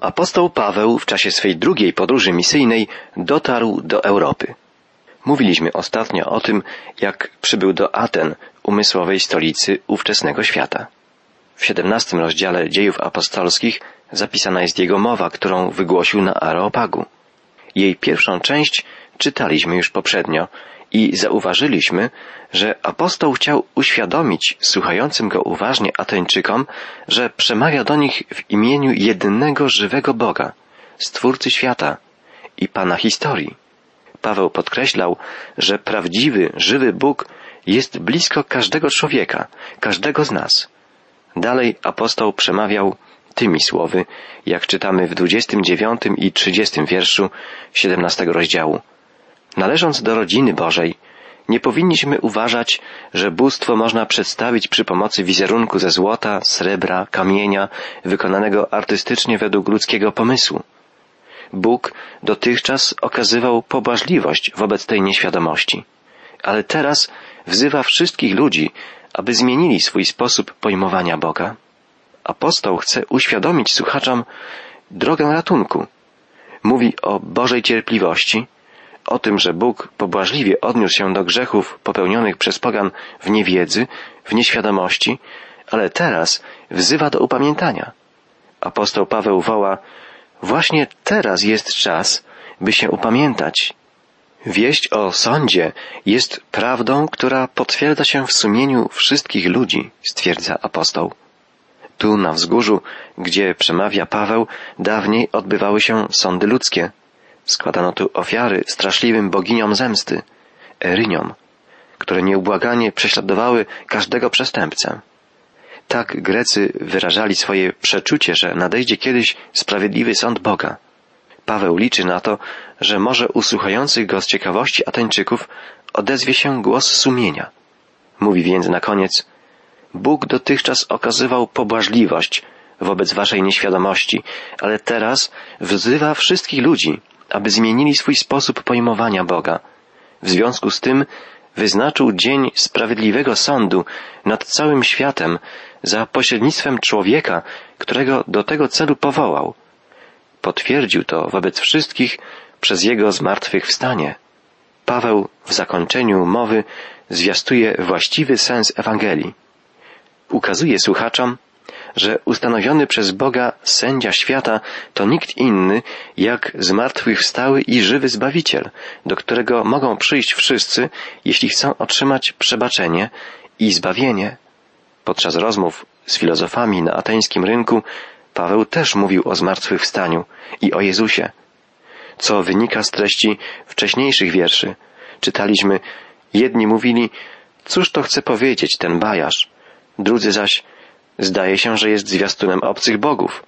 Apostoł Paweł w czasie swej drugiej podróży misyjnej dotarł do Europy. Mówiliśmy ostatnio o tym, jak przybył do Aten, umysłowej stolicy ówczesnego świata. W siedemnastym rozdziale dziejów apostolskich zapisana jest jego mowa, którą wygłosił na Areopagu. Jej pierwszą część czytaliśmy już poprzednio i zauważyliśmy, że apostoł chciał uświadomić słuchającym go uważnie Ateńczykom, że przemawia do nich w imieniu jedynego żywego Boga, Stwórcy świata i Pana historii. Paweł podkreślał, że prawdziwy, żywy Bóg jest blisko każdego człowieka, każdego z nas. Dalej apostoł przemawiał tymi słowy, jak czytamy w 29 i 30 wierszu 17 rozdziału. Należąc do rodziny Bożej, nie powinniśmy uważać, że bóstwo można przedstawić przy pomocy wizerunku ze złota, srebra, kamienia, wykonanego artystycznie według ludzkiego pomysłu. Bóg dotychczas okazywał pobłażliwość wobec tej nieświadomości, ale teraz wzywa wszystkich ludzi, aby zmienili swój sposób pojmowania Boga. Apostoł chce uświadomić słuchaczom drogę ratunku. Mówi o Bożej cierpliwości, o tym, że Bóg pobłażliwie odniósł się do grzechów popełnionych przez pogan w niewiedzy, w nieświadomości, ale teraz wzywa do upamiętania. Apostoł Paweł woła, właśnie teraz jest czas, by się upamiętać. Wieść o sądzie jest prawdą, która potwierdza się w sumieniu wszystkich ludzi, stwierdza apostoł. Tu na wzgórzu, gdzie przemawia Paweł, dawniej odbywały się sądy ludzkie. Składano tu ofiary straszliwym boginiom zemsty, Eryniom, które nieubłaganie prześladowały każdego przestępcę. Tak Grecy wyrażali swoje przeczucie, że nadejdzie kiedyś sprawiedliwy sąd Boga. Paweł liczy na to, że może u słuchających go z ciekawości Ateńczyków odezwie się głos sumienia. Mówi więc na koniec, Bóg dotychczas okazywał pobłażliwość wobec waszej nieświadomości, ale teraz wzywa wszystkich ludzi, aby zmienili swój sposób pojmowania Boga. W związku z tym wyznaczył dzień sprawiedliwego sądu nad całym światem za pośrednictwem człowieka, którego do tego celu powołał. Potwierdził to wobec wszystkich przez jego zmartwychwstanie. Paweł w zakończeniu mowy zwiastuje właściwy sens Ewangelii. Ukazuje słuchaczom, że ustanowiony przez Boga sędzia świata to nikt inny jak zmartwychwstały i żywy Zbawiciel, do którego mogą przyjść wszyscy, jeśli chcą otrzymać przebaczenie i zbawienie. Podczas rozmów z filozofami na ateńskim rynku Paweł też mówił o zmartwychwstaniu i o Jezusie. Co wynika z treści wcześniejszych wierszy. Czytaliśmy, jedni mówili, cóż to chce powiedzieć ten bajarz, drudzy zaś, Zdaje się, że jest zwiastunem obcych bogów.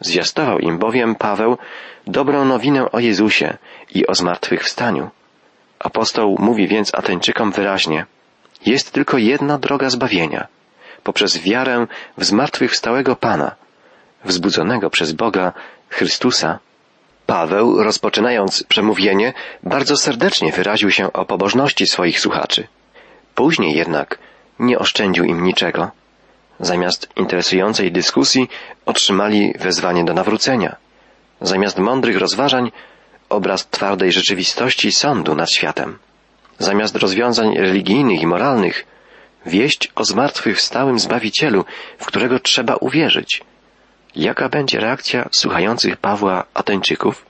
Zwiastował im bowiem Paweł dobrą nowinę o Jezusie i o zmartwychwstaniu. Apostoł mówi więc Ateńczykom wyraźnie, jest tylko jedna droga zbawienia, poprzez wiarę w zmartwychwstałego Pana, wzbudzonego przez Boga Chrystusa. Paweł, rozpoczynając przemówienie, bardzo serdecznie wyraził się o pobożności swoich słuchaczy. Później jednak nie oszczędził im niczego. Zamiast interesującej dyskusji otrzymali wezwanie do nawrócenia. Zamiast mądrych rozważań obraz twardej rzeczywistości sądu nad światem. Zamiast rozwiązań religijnych i moralnych wieść o zmartwychwstałym Zbawicielu, w którego trzeba uwierzyć. Jaka będzie reakcja słuchających Pawła Ateńczyków?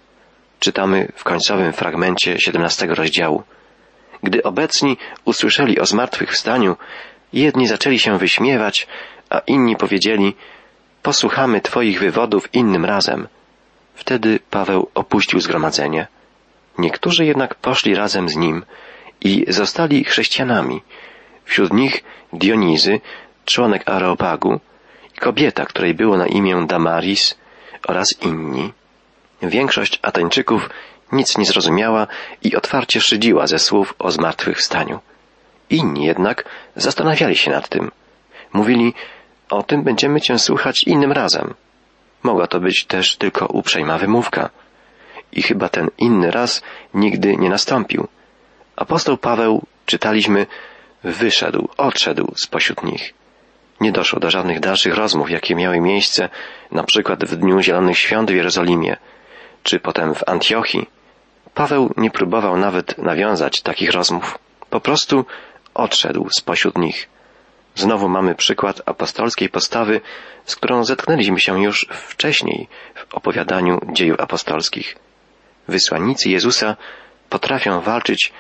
Czytamy w końcowym fragmencie 17 rozdziału. Gdy obecni usłyszeli o zmartwychwstaniu, jedni zaczęli się wyśmiewać, a inni powiedzieli, posłuchamy Twoich wywodów innym razem. Wtedy Paweł opuścił zgromadzenie. Niektórzy jednak poszli razem z nim i zostali chrześcijanami. Wśród nich Dionizy, członek Areopagu, kobieta, której było na imię Damaris oraz inni. Większość Ateńczyków nic nie zrozumiała i otwarcie szydziła ze słów o zmartwychwstaniu. Inni jednak zastanawiali się nad tym. Mówili, o tym będziemy Cię słuchać innym razem. Mogła to być też tylko uprzejma wymówka. I chyba ten inny raz nigdy nie nastąpił. Apostoł Paweł, czytaliśmy, wyszedł, odszedł spośród nich. Nie doszło do żadnych dalszych rozmów, jakie miały miejsce na przykład w Dniu Zielonych Świąt w Jerozolimie, czy potem w Antiochii. Paweł nie próbował nawet nawiązać takich rozmów. Po prostu odszedł spośród nich. Znowu mamy przykład apostolskiej postawy, z którą zetknęliśmy się już wcześniej w opowiadaniu dziejów apostolskich. Wysłannicy Jezusa potrafią walczyć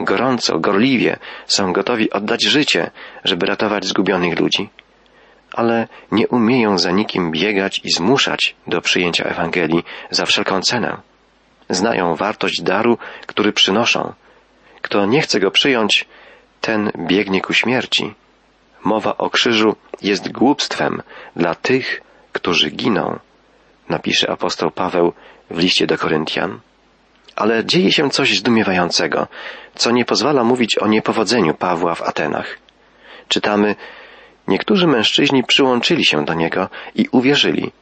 gorąco, gorliwie, są gotowi oddać życie, żeby ratować zgubionych ludzi, ale nie umieją za nikim biegać i zmuszać do przyjęcia Ewangelii za wszelką cenę. Znają wartość daru, który przynoszą. Kto nie chce go przyjąć, ten biegnie ku śmierci. Mowa o krzyżu jest głupstwem dla tych, którzy giną, napisze apostoł Paweł w liście do Koryntian. Ale dzieje się coś zdumiewającego, co nie pozwala mówić o niepowodzeniu Pawła w Atenach. Czytamy, niektórzy mężczyźni przyłączyli się do niego i uwierzyli.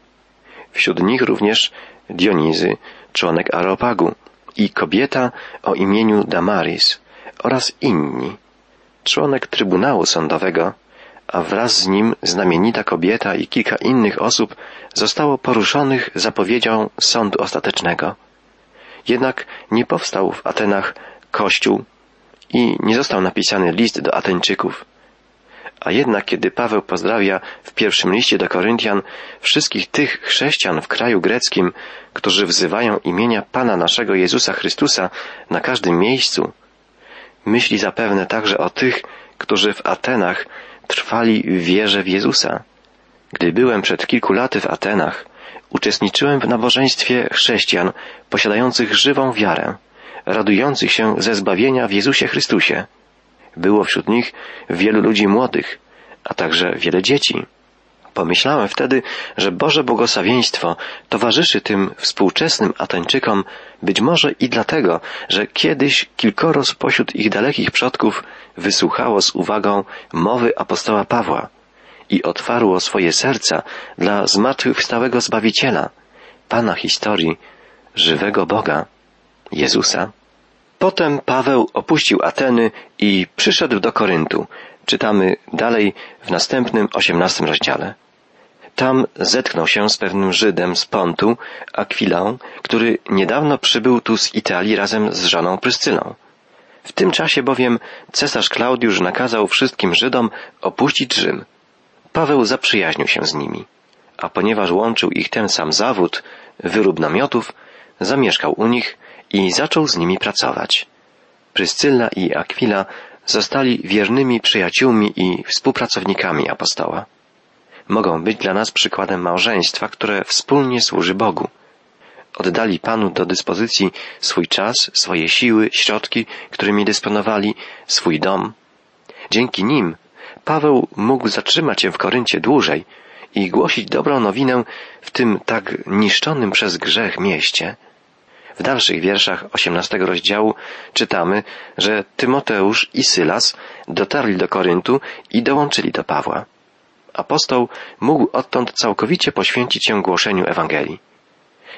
Wśród nich również Dionizy, członek Areopagu i kobieta o imieniu Damaris oraz inni. Członek Trybunału Sądowego, a wraz z nim znamienita kobieta i kilka innych osób zostało poruszonych zapowiedzią sądu ostatecznego. Jednak nie powstał w Atenach kościół i nie został napisany list do Ateńczyków. A jednak kiedy Paweł pozdrawia w pierwszym liście do Koryntian wszystkich tych chrześcijan w kraju greckim, którzy wzywają imienia Pana naszego Jezusa Chrystusa na każdym miejscu, myśli zapewne także o tych, którzy w Atenach trwali w wierze w Jezusa. Gdy byłem przed kilku laty w Atenach, uczestniczyłem w nabożeństwie chrześcijan posiadających żywą wiarę, radujących się ze zbawienia w Jezusie Chrystusie. Było wśród nich wielu ludzi młodych, a także wiele dzieci. Pomyślałem wtedy, że Boże błogosławieństwo towarzyszy tym współczesnym Ateńczykom być może i dlatego, że kiedyś kilkoro spośród ich dalekich przodków wysłuchało z uwagą mowy apostoła Pawła i otwarło swoje serca dla zmartwychwstałego Zbawiciela, Pana historii, żywego Boga, Jezusa. Potem Paweł opuścił Ateny i przyszedł do Koryntu. Czytamy dalej w następnym osiemnastym rozdziale. Tam zetknął się z pewnym Żydem z Pontu, Akwilą, który niedawno przybył tu z Italii razem z żoną Pryscylą. W tym czasie bowiem cesarz Klaudiusz nakazał wszystkim Żydom opuścić Rzym. Paweł zaprzyjaźnił się z nimi, a ponieważ łączył ich ten sam zawód, wyrób namiotów, zamieszkał u nich i zaczął z nimi pracować. Pryscylla i Akwila zostali wiernymi przyjaciółmi i współpracownikami apostoła. Mogą być dla nas przykładem małżeństwa, które wspólnie służy Bogu. Oddali Panu do dyspozycji swój czas, swoje siły, środki, którymi dysponowali, swój dom. Dzięki nim Paweł mógł zatrzymać się w Koryncie dłużej i głosić dobrą nowinę w tym tak niszczonym przez grzech mieście. W dalszych wierszach osiemnastego rozdziału czytamy, że Tymoteusz i Sylas dotarli do Koryntu i dołączyli do Pawła. Apostoł mógł odtąd całkowicie poświęcić się głoszeniu Ewangelii.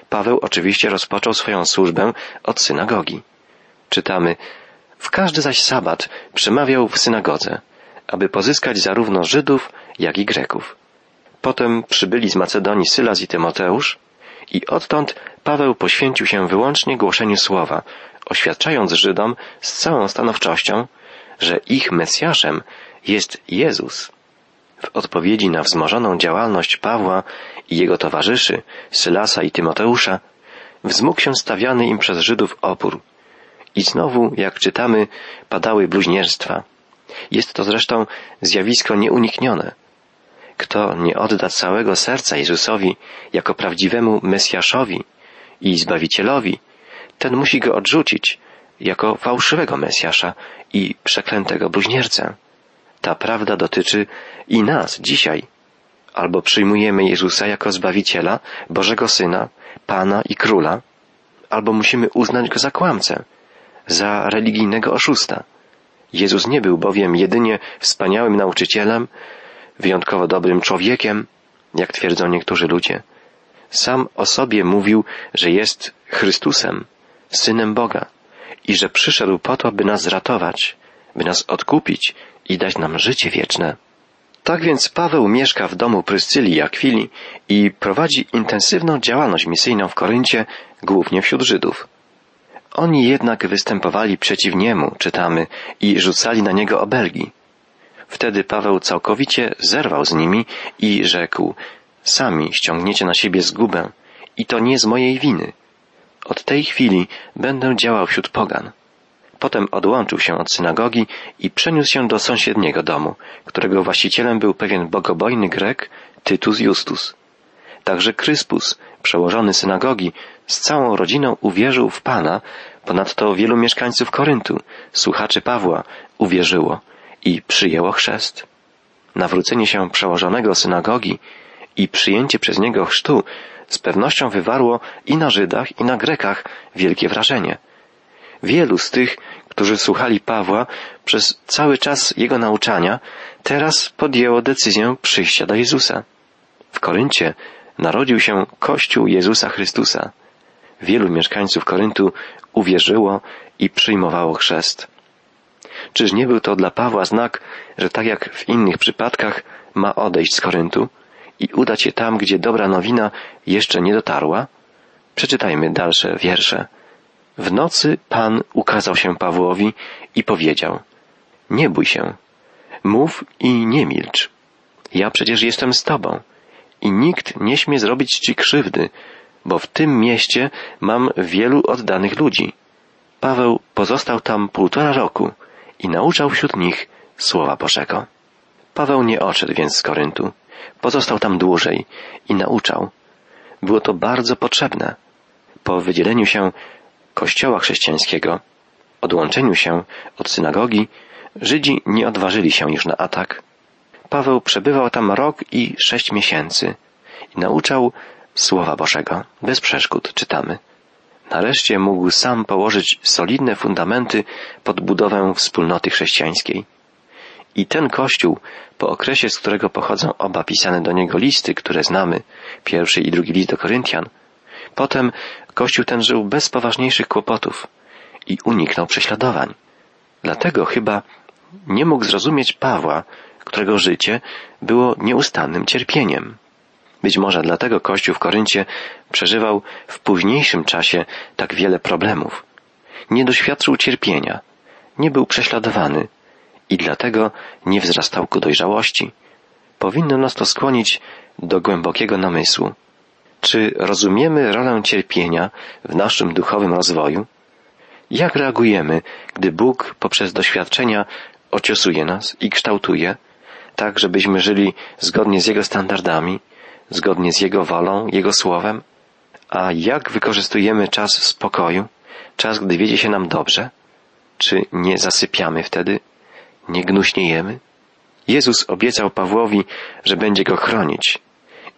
Paweł oczywiście rozpoczął swoją służbę od synagogi. Czytamy, w każdy zaś sabat przemawiał w synagodze, aby pozyskać zarówno Żydów, jak i Greków. Potem przybyli z Macedonii Sylas i Tymoteusz i odtąd Paweł poświęcił się wyłącznie głoszeniu słowa, oświadczając Żydom z całą stanowczością, że ich Mesjaszem jest Jezus. W odpowiedzi na wzmożoną działalność Pawła i jego towarzyszy, Sylasa i Tymoteusza, wzmógł się stawiany im przez Żydów opór. I znowu, jak czytamy, padały bluźnierstwa. Jest to zresztą zjawisko nieuniknione. Kto nie odda całego serca Jezusowi jako prawdziwemu Mesjaszowi i Zbawicielowi, ten musi go odrzucić jako fałszywego Mesjasza i przeklętego bluźniercę. Ta prawda dotyczy i nas dzisiaj. Albo przyjmujemy Jezusa jako Zbawiciela, Bożego Syna, Pana i Króla, albo musimy uznać go za kłamcę, za religijnego oszusta. Jezus nie był bowiem jedynie wspaniałym nauczycielem, wyjątkowo dobrym człowiekiem, jak twierdzą niektórzy ludzie. Sam o sobie mówił, że jest Chrystusem, Synem Boga i że przyszedł po to, by nas ratować, by nas odkupić i dać nam życie wieczne. Tak więc Paweł mieszka w domu Pryscyli i Akwili i prowadzi intensywną działalność misyjną w Koryncie, głównie wśród Żydów. Oni jednak występowali przeciw niemu, czytamy, i rzucali na niego obelgi. Wtedy Paweł całkowicie zerwał z nimi i rzekł, sami ściągniecie na siebie zgubę i to nie z mojej winy. Od tej chwili będę działał wśród pogan. Potem odłączył się od synagogi i przeniósł się do sąsiedniego domu, którego właścicielem był pewien bogobojny Grek Tytus Justus. Także Kryspus, przełożony synagogi, z całą rodziną uwierzył w Pana, ponadto wielu mieszkańców Koryntu, słuchaczy Pawła, uwierzyło i przyjęło chrzest. Nawrócenie się przełożonego synagogi i przyjęcie przez niego chrztu z pewnością wywarło i na Żydach, i na Grekach wielkie wrażenie. Wielu z tych, którzy słuchali Pawła przez cały czas jego nauczania, teraz podjęło decyzję przyjścia do Jezusa. W Koryncie narodził się Kościół Jezusa Chrystusa. Wielu mieszkańców Koryntu uwierzyło i przyjmowało chrzest. Czyż nie był to dla Pawła znak, że tak jak w innych przypadkach ma odejść z Koryntu i udać się tam, gdzie dobra nowina jeszcze nie dotarła? Przeczytajmy dalsze wiersze. W nocy Pan ukazał się Pawłowi i powiedział, nie bój się, mów i nie milcz. Ja przecież jestem z Tobą i nikt nie śmie zrobić Ci krzywdy, bo w tym mieście mam wielu oddanych ludzi. Paweł pozostał tam półtora roku i nauczał wśród nich słowa Bożego. Paweł nie odszedł więc z Koryntu. Pozostał tam dłużej i nauczał. Było to bardzo potrzebne. Po wydzieleniu się Kościoła chrześcijańskiego, odłączeniu się od synagogi, Żydzi nie odważyli się już na atak. Paweł przebywał tam rok i sześć miesięcy i nauczał Słowa Bożego, bez przeszkód, czytamy. Nareszcie mógł sam położyć solidne fundamenty pod budowę wspólnoty chrześcijańskiej. I ten Kościół, po okresie, z którego pochodzą oba pisane do niego listy, które znamy, pierwszy i drugi list do Koryntian, potem Kościół ten żył bez poważniejszych kłopotów i uniknął prześladowań. Dlatego chyba nie mógł zrozumieć Pawła, którego życie było nieustannym cierpieniem. Być może dlatego Kościół w Koryncie przeżywał w późniejszym czasie tak wiele problemów. Nie doświadczył cierpienia, nie był prześladowany i dlatego nie wzrastał ku dojrzałości. Powinno nas to skłonić do głębokiego namysłu. Czy rozumiemy rolę cierpienia w naszym duchowym rozwoju? Jak reagujemy, gdy Bóg poprzez doświadczenia ociosuje nas i kształtuje, tak żebyśmy żyli zgodnie z Jego standardami, zgodnie z Jego wolą, Jego słowem? A jak wykorzystujemy czas spokoju, czas, gdy wiedzie się nam dobrze? Czy nie zasypiamy wtedy? Nie gnuśniejemy? Jezus obiecał Pawłowi, że będzie go chronić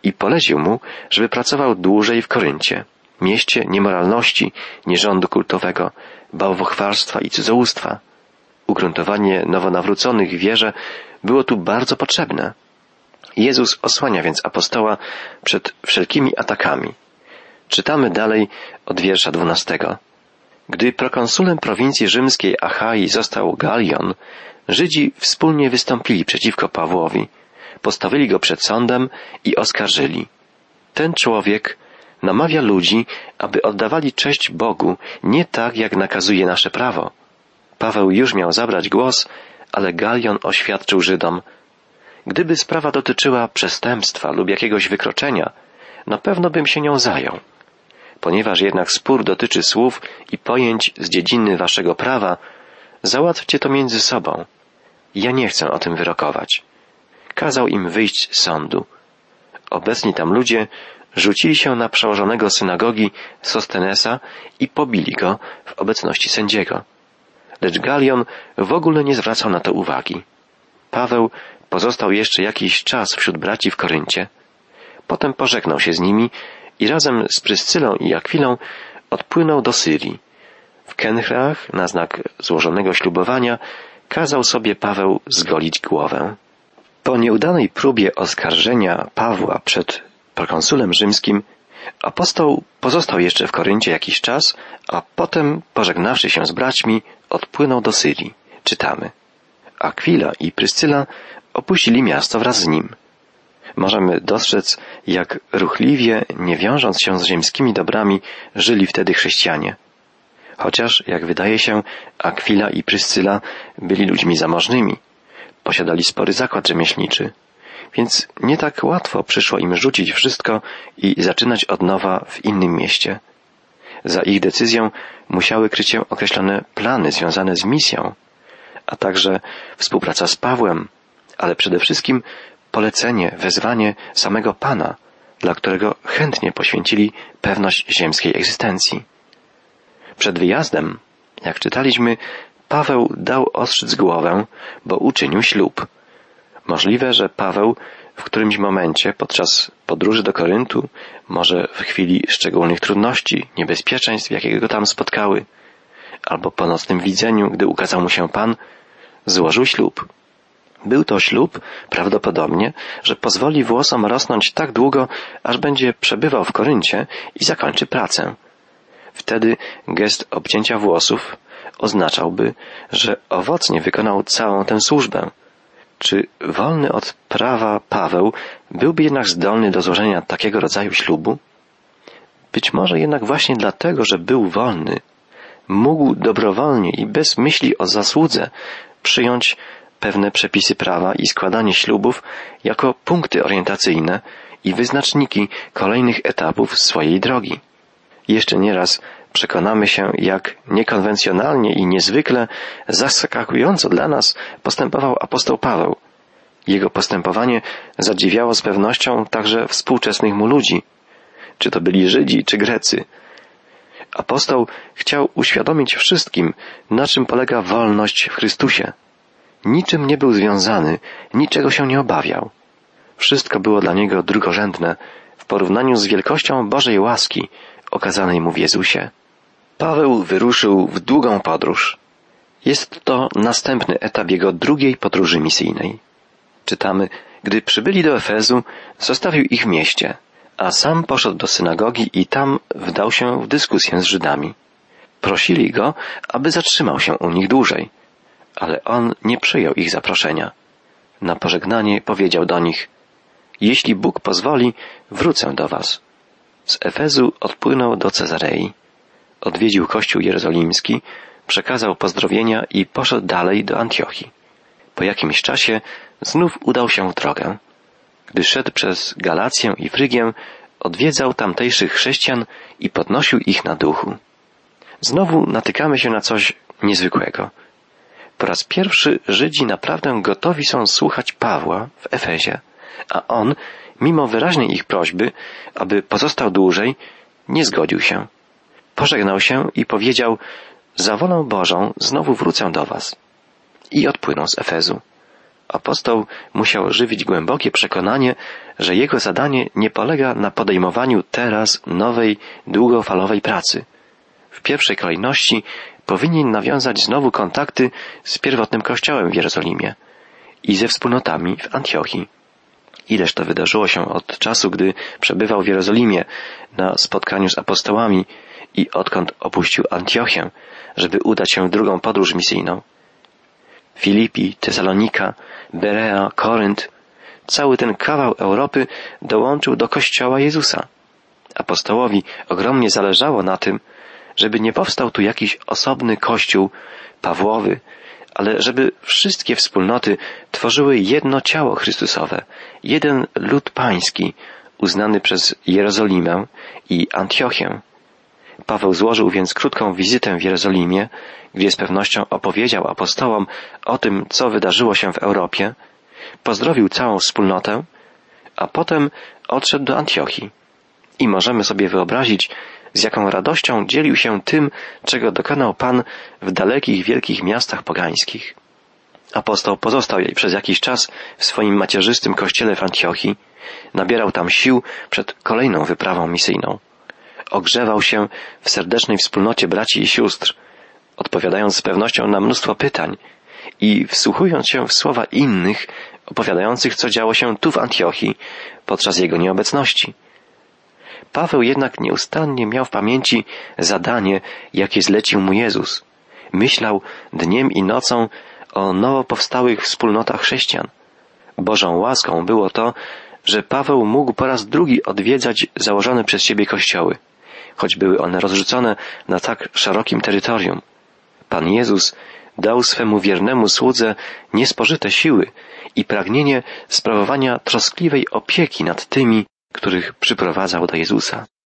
i polecił mu, żeby pracował dłużej w Koryncie, mieście niemoralności, nierządu kultowego, bałwochwalstwa i cudzołóstwa. Ugruntowanie nowonawróconych wierze było tu bardzo potrzebne. Jezus osłania więc apostoła przed wszelkimi atakami. Czytamy dalej od wiersza dwunastego. Gdy prokonsulem prowincji rzymskiej Achai został Galion, Żydzi wspólnie wystąpili przeciwko Pawłowi, postawili go przed sądem i oskarżyli. Ten człowiek namawia ludzi, aby oddawali cześć Bogu nie tak, jak nakazuje nasze prawo. Paweł już miał zabrać głos, ale Galion oświadczył Żydom, Gdyby sprawa dotyczyła przestępstwa lub jakiegoś wykroczenia, na pewno bym się nią zajął. Ponieważ jednak spór dotyczy słów i pojęć z dziedziny waszego prawa, załatwcie to między sobą. Ja nie chcę o tym wyrokować. Kazał im wyjść z sądu. Obecni tam ludzie rzucili się na przełożonego synagogi Sostenesa i pobili go w obecności sędziego. Lecz Galion w ogóle nie zwracał na to uwagi. Paweł Pozostał jeszcze jakiś czas wśród braci w Koryncie. Potem pożegnał się z nimi i razem z Pryscylą i Akwilą odpłynął do Syrii. W Kenchreach, na znak złożonego ślubowania, kazał sobie Paweł zgolić głowę. Po nieudanej próbie oskarżenia Pawła przed prokonsulem rzymskim, apostoł pozostał jeszcze w Koryncie jakiś czas, a potem, pożegnawszy się z braćmi, odpłynął do Syrii. Czytamy. Akwila i Pryscyla opuścili miasto wraz z nim. Możemy dostrzec, jak ruchliwie, nie wiążąc się z ziemskimi dobrami, żyli wtedy chrześcijanie. Chociaż, jak wydaje się, Akwila i Pryscyla byli ludźmi zamożnymi. Posiadali spory zakład rzemieślniczy, więc nie tak łatwo przyszło im rzucić wszystko i zaczynać od nowa w innym mieście. Za ich decyzją musiały kryć się określone plany związane z misją, a także współpraca z Pawłem, ale przede wszystkim polecenie, wezwanie samego Pana, dla którego chętnie poświęcili pewność ziemskiej egzystencji. Przed wyjazdem, jak czytaliśmy, Paweł dał ostrzyc głowę, bo uczynił ślub. Możliwe, że Paweł w którymś momencie podczas podróży do Koryntu, może w chwili szczególnych trudności, niebezpieczeństw, jakie go tam spotkały, albo po nocnym widzeniu, gdy ukazał mu się Pan, złożył ślub. Był to ślub, prawdopodobnie, że pozwoli włosom rosnąć tak długo, aż będzie przebywał w Koryncie i zakończy pracę. Wtedy gest obcięcia włosów oznaczałby, że owocnie wykonał całą tę służbę. Czy wolny od prawa Paweł byłby jednak zdolny do złożenia takiego rodzaju ślubu? Być może jednak właśnie dlatego, że był wolny, mógł dobrowolnie i bez myśli o zasłudze przyjąć pewne przepisy prawa i składanie ślubów jako punkty orientacyjne i wyznaczniki kolejnych etapów swojej drogi. Jeszcze nieraz przekonamy się, jak niekonwencjonalnie i niezwykle zaskakująco dla nas postępował apostoł Paweł. Jego postępowanie zadziwiało z pewnością także współczesnych mu ludzi, czy to byli Żydzi, czy Grecy. Apostoł chciał uświadomić wszystkim, na czym polega wolność w Chrystusie. Niczym nie był związany, niczego się nie obawiał. Wszystko było dla niego drugorzędne w porównaniu z wielkością Bożej łaski okazanej mu w Jezusie. Paweł wyruszył w długą podróż. Jest to następny etap jego drugiej podróży misyjnej. Czytamy, gdy przybyli do Efezu, zostawił ich w mieście, a sam poszedł do synagogi i tam wdał się w dyskusję z Żydami. Prosili go, aby zatrzymał się u nich dłużej, ale on nie przyjął ich zaproszenia. Na pożegnanie powiedział do nich, jeśli Bóg pozwoli, wrócę do was. Z Efezu odpłynął do Cezarei odwiedził kościół jerozolimski, przekazał pozdrowienia i poszedł dalej do Antiochii. Po jakimś czasie znów udał się w drogę. Gdy szedł przez Galację i Frygię, odwiedzał tamtejszych chrześcijan i podnosił ich na duchu. Znowu natykamy się na coś niezwykłego. Po raz pierwszy Żydzi naprawdę gotowi są słuchać Pawła w Efezie, a on, mimo wyraźnej ich prośby, aby pozostał dłużej, nie zgodził się. Pożegnał się i powiedział, za wolą Bożą znowu wrócę do was. I odpłynął z Efezu. Apostoł musiał żywić głębokie przekonanie, że jego zadanie nie polega na podejmowaniu teraz nowej, długofalowej pracy. W pierwszej kolejności powinien nawiązać znowu kontakty z pierwotnym kościołem w Jerozolimie i ze wspólnotami w Antiochii. Ileż to wydarzyło się od czasu, gdy przebywał w Jerozolimie na spotkaniu z apostołami i odkąd opuścił Antiochię, żeby udać się w drugą podróż misyjną. Filipi, Tesalonika, Berea, Korynt, cały ten kawał Europy dołączył do Kościoła Jezusa. Apostołowi ogromnie zależało na tym, żeby nie powstał tu jakiś osobny kościół Pawłowy, ale żeby wszystkie wspólnoty tworzyły jedno ciało Chrystusowe, jeden lud pański, uznany przez Jerozolimę i Antiochię. Paweł złożył więc krótką wizytę w Jerozolimie, gdzie z pewnością opowiedział apostołom o tym, co wydarzyło się w Europie, pozdrowił całą wspólnotę, a potem odszedł do Antiochii. I możemy sobie wyobrazić, z jaką radością dzielił się tym, czego dokonał Pan w dalekich, wielkich miastach pogańskich. Apostoł pozostał jej przez jakiś czas w swoim macierzystym kościele w Antiochii, nabierał tam sił przed kolejną wyprawą misyjną ogrzewał się w serdecznej wspólnocie braci i sióstr, odpowiadając z pewnością na mnóstwo pytań i wsłuchując się w słowa innych, opowiadających, co działo się tu w Antiochii podczas jego nieobecności. Paweł jednak nieustannie miał w pamięci zadanie, jakie zlecił mu Jezus. Myślał dniem i nocą o nowo powstałych wspólnotach chrześcijan. Bożą łaską było to, że Paweł mógł po raz drugi odwiedzać założone przez siebie kościoły, choć były one rozrzucone na tak szerokim terytorium. Pan Jezus dał swemu wiernemu słudze niespożyte siły i pragnienie sprawowania troskliwej opieki nad tymi, których przyprowadzał do Jezusa.